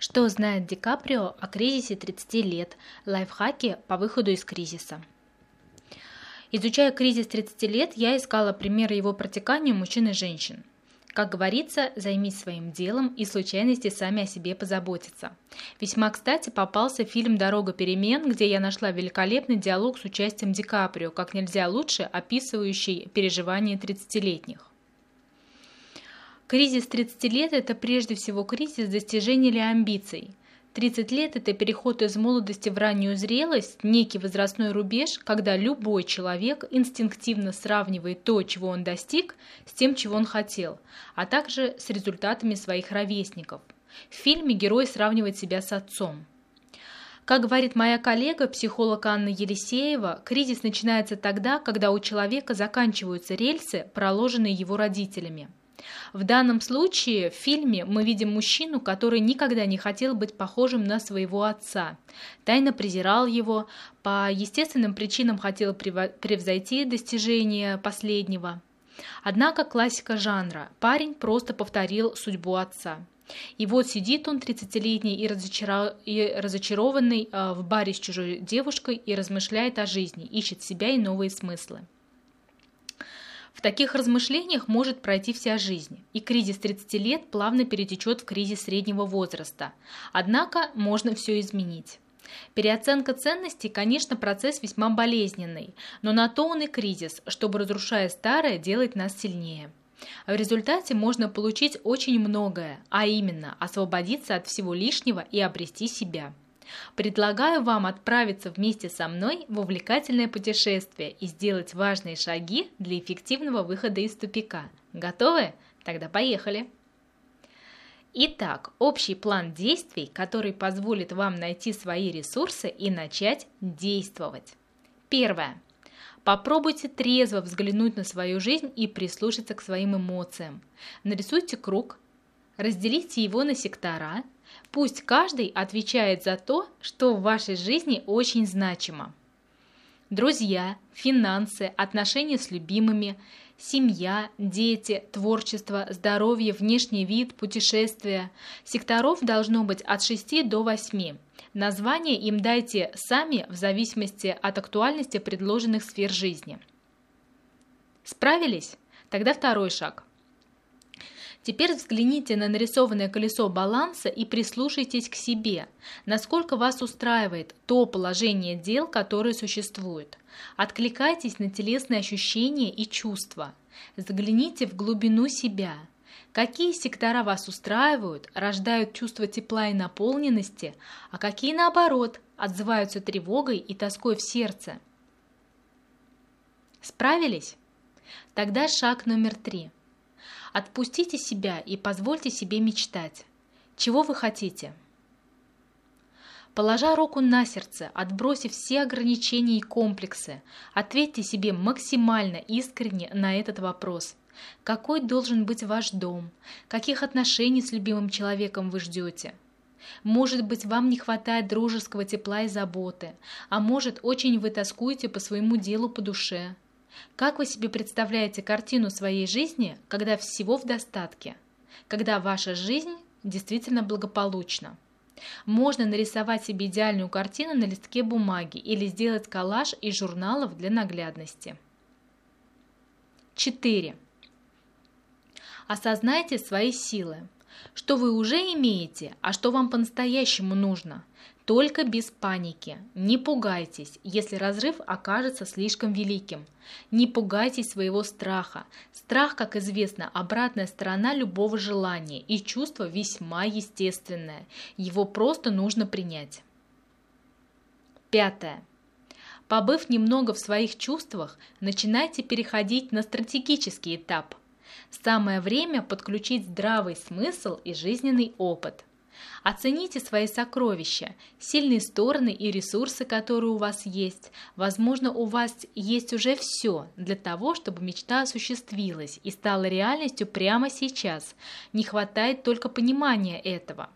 Что знает Ди Каприо о кризисе 30 лет? Лайфхаки по выходу из кризиса. Изучая кризис 30 лет, я искала примеры его протекания мужчин и женщин. Как говорится, займись своим делом, и случайности сами о себе позаботятся. Весьма кстати попался фильм «Дорога перемен», где я нашла великолепный диалог с участием Ди Каприо, как нельзя лучше описывающий переживания 30-летних. Кризис 30 лет – это прежде всего кризис достижения или амбиций. 30 лет – это переход из молодости в раннюю зрелость, некий возрастной рубеж, когда любой человек инстинктивно сравнивает то, чего он достиг, с тем, чего он хотел, а также с результатами своих ровесников. В фильме герой сравнивает себя с отцом. Как говорит моя коллега, психолог Анна Елисеева, кризис начинается тогда, когда у человека заканчиваются рельсы, проложенные его родителями – в данном случае в фильме мы видим мужчину, который никогда не хотел быть похожим на своего отца, тайно презирал его, по естественным причинам хотел превзойти достижения последнего. Однако классика жанра. Парень просто повторил судьбу отца. И вот сидит он, 30-летний и, разочаров... и разочарованный э, в баре с чужой девушкой и размышляет о жизни, ищет себя и новые смыслы. В таких размышлениях может пройти вся жизнь, и кризис 30 лет плавно перетечет в кризис среднего возраста. Однако можно все изменить. Переоценка ценностей, конечно, процесс весьма болезненный, но на то он и кризис, чтобы, разрушая старое, делать нас сильнее. В результате можно получить очень многое, а именно освободиться от всего лишнего и обрести себя. Предлагаю вам отправиться вместе со мной в увлекательное путешествие и сделать важные шаги для эффективного выхода из тупика. Готовы? Тогда поехали! Итак, общий план действий, который позволит вам найти свои ресурсы и начать действовать. Первое. Попробуйте трезво взглянуть на свою жизнь и прислушаться к своим эмоциям. Нарисуйте круг, разделите его на сектора – Пусть каждый отвечает за то, что в вашей жизни очень значимо. Друзья, финансы, отношения с любимыми, семья, дети, творчество, здоровье, внешний вид, путешествия. Секторов должно быть от 6 до 8. Название им дайте сами в зависимости от актуальности предложенных сфер жизни. Справились? Тогда второй шаг – Теперь взгляните на нарисованное колесо баланса и прислушайтесь к себе, насколько вас устраивает то положение дел, которое существует. Откликайтесь на телесные ощущения и чувства. Загляните в глубину себя. Какие сектора вас устраивают, рождают чувство тепла и наполненности, а какие, наоборот, отзываются тревогой и тоской в сердце? Справились? Тогда шаг номер три – Отпустите себя и позвольте себе мечтать. Чего вы хотите? Положа руку на сердце, отбросив все ограничения и комплексы, ответьте себе максимально искренне на этот вопрос. Какой должен быть ваш дом? Каких отношений с любимым человеком вы ждете? Может быть, вам не хватает дружеского тепла и заботы, а может, очень вы тоскуете по своему делу по душе. Как вы себе представляете картину своей жизни, когда всего в достатке? Когда ваша жизнь действительно благополучна? Можно нарисовать себе идеальную картину на листке бумаги или сделать коллаж из журналов для наглядности. 4. Осознайте свои силы. Что вы уже имеете, а что вам по-настоящему нужно. Только без паники. Не пугайтесь, если разрыв окажется слишком великим. Не пугайтесь своего страха. Страх, как известно, обратная сторона любого желания и чувство весьма естественное. Его просто нужно принять. Пятое. Побыв немного в своих чувствах, начинайте переходить на стратегический этап. Самое время подключить здравый смысл и жизненный опыт – Оцените свои сокровища, сильные стороны и ресурсы, которые у вас есть. Возможно, у вас есть уже все для того, чтобы мечта осуществилась и стала реальностью прямо сейчас. Не хватает только понимания этого.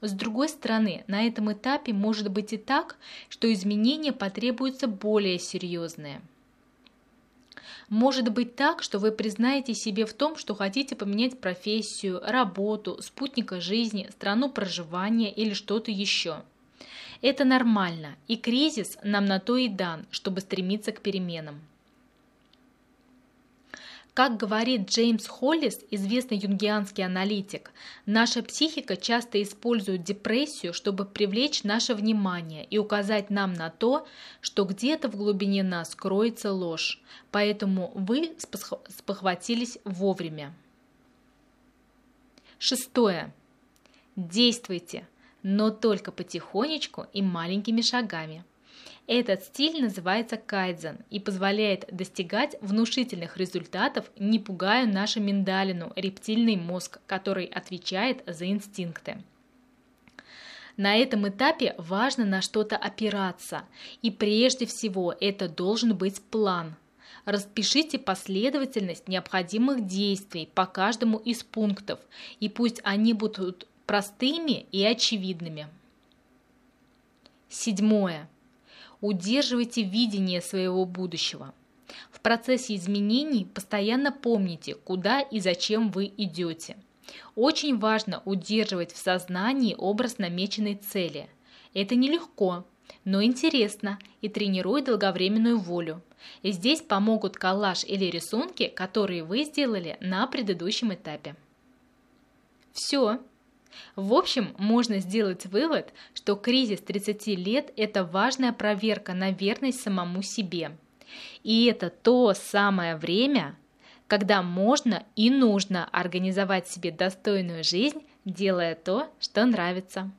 С другой стороны, на этом этапе может быть и так, что изменения потребуются более серьезные. Может быть так, что вы признаете себе в том, что хотите поменять профессию, работу, спутника жизни, страну проживания или что-то еще. Это нормально, и кризис нам на то и дан, чтобы стремиться к переменам. Как говорит Джеймс Холлис, известный юнгианский аналитик, наша психика часто использует депрессию, чтобы привлечь наше внимание и указать нам на то, что где-то в глубине нас кроется ложь, поэтому вы спохватились вовремя. Шестое. Действуйте, но только потихонечку и маленькими шагами. Этот стиль называется кайдзен и позволяет достигать внушительных результатов, не пугая нашу миндалину, рептильный мозг, который отвечает за инстинкты. На этом этапе важно на что-то опираться, и прежде всего это должен быть план. Распишите последовательность необходимых действий по каждому из пунктов, и пусть они будут простыми и очевидными. Седьмое. Удерживайте видение своего будущего. В процессе изменений постоянно помните, куда и зачем вы идете. Очень важно удерживать в сознании образ намеченной цели. Это нелегко, но интересно и тренирует долговременную волю. И здесь помогут коллаж или рисунки, которые вы сделали на предыдущем этапе. Все. В общем, можно сделать вывод, что кризис 30 лет – это важная проверка на верность самому себе. И это то самое время, когда можно и нужно организовать себе достойную жизнь, делая то, что нравится.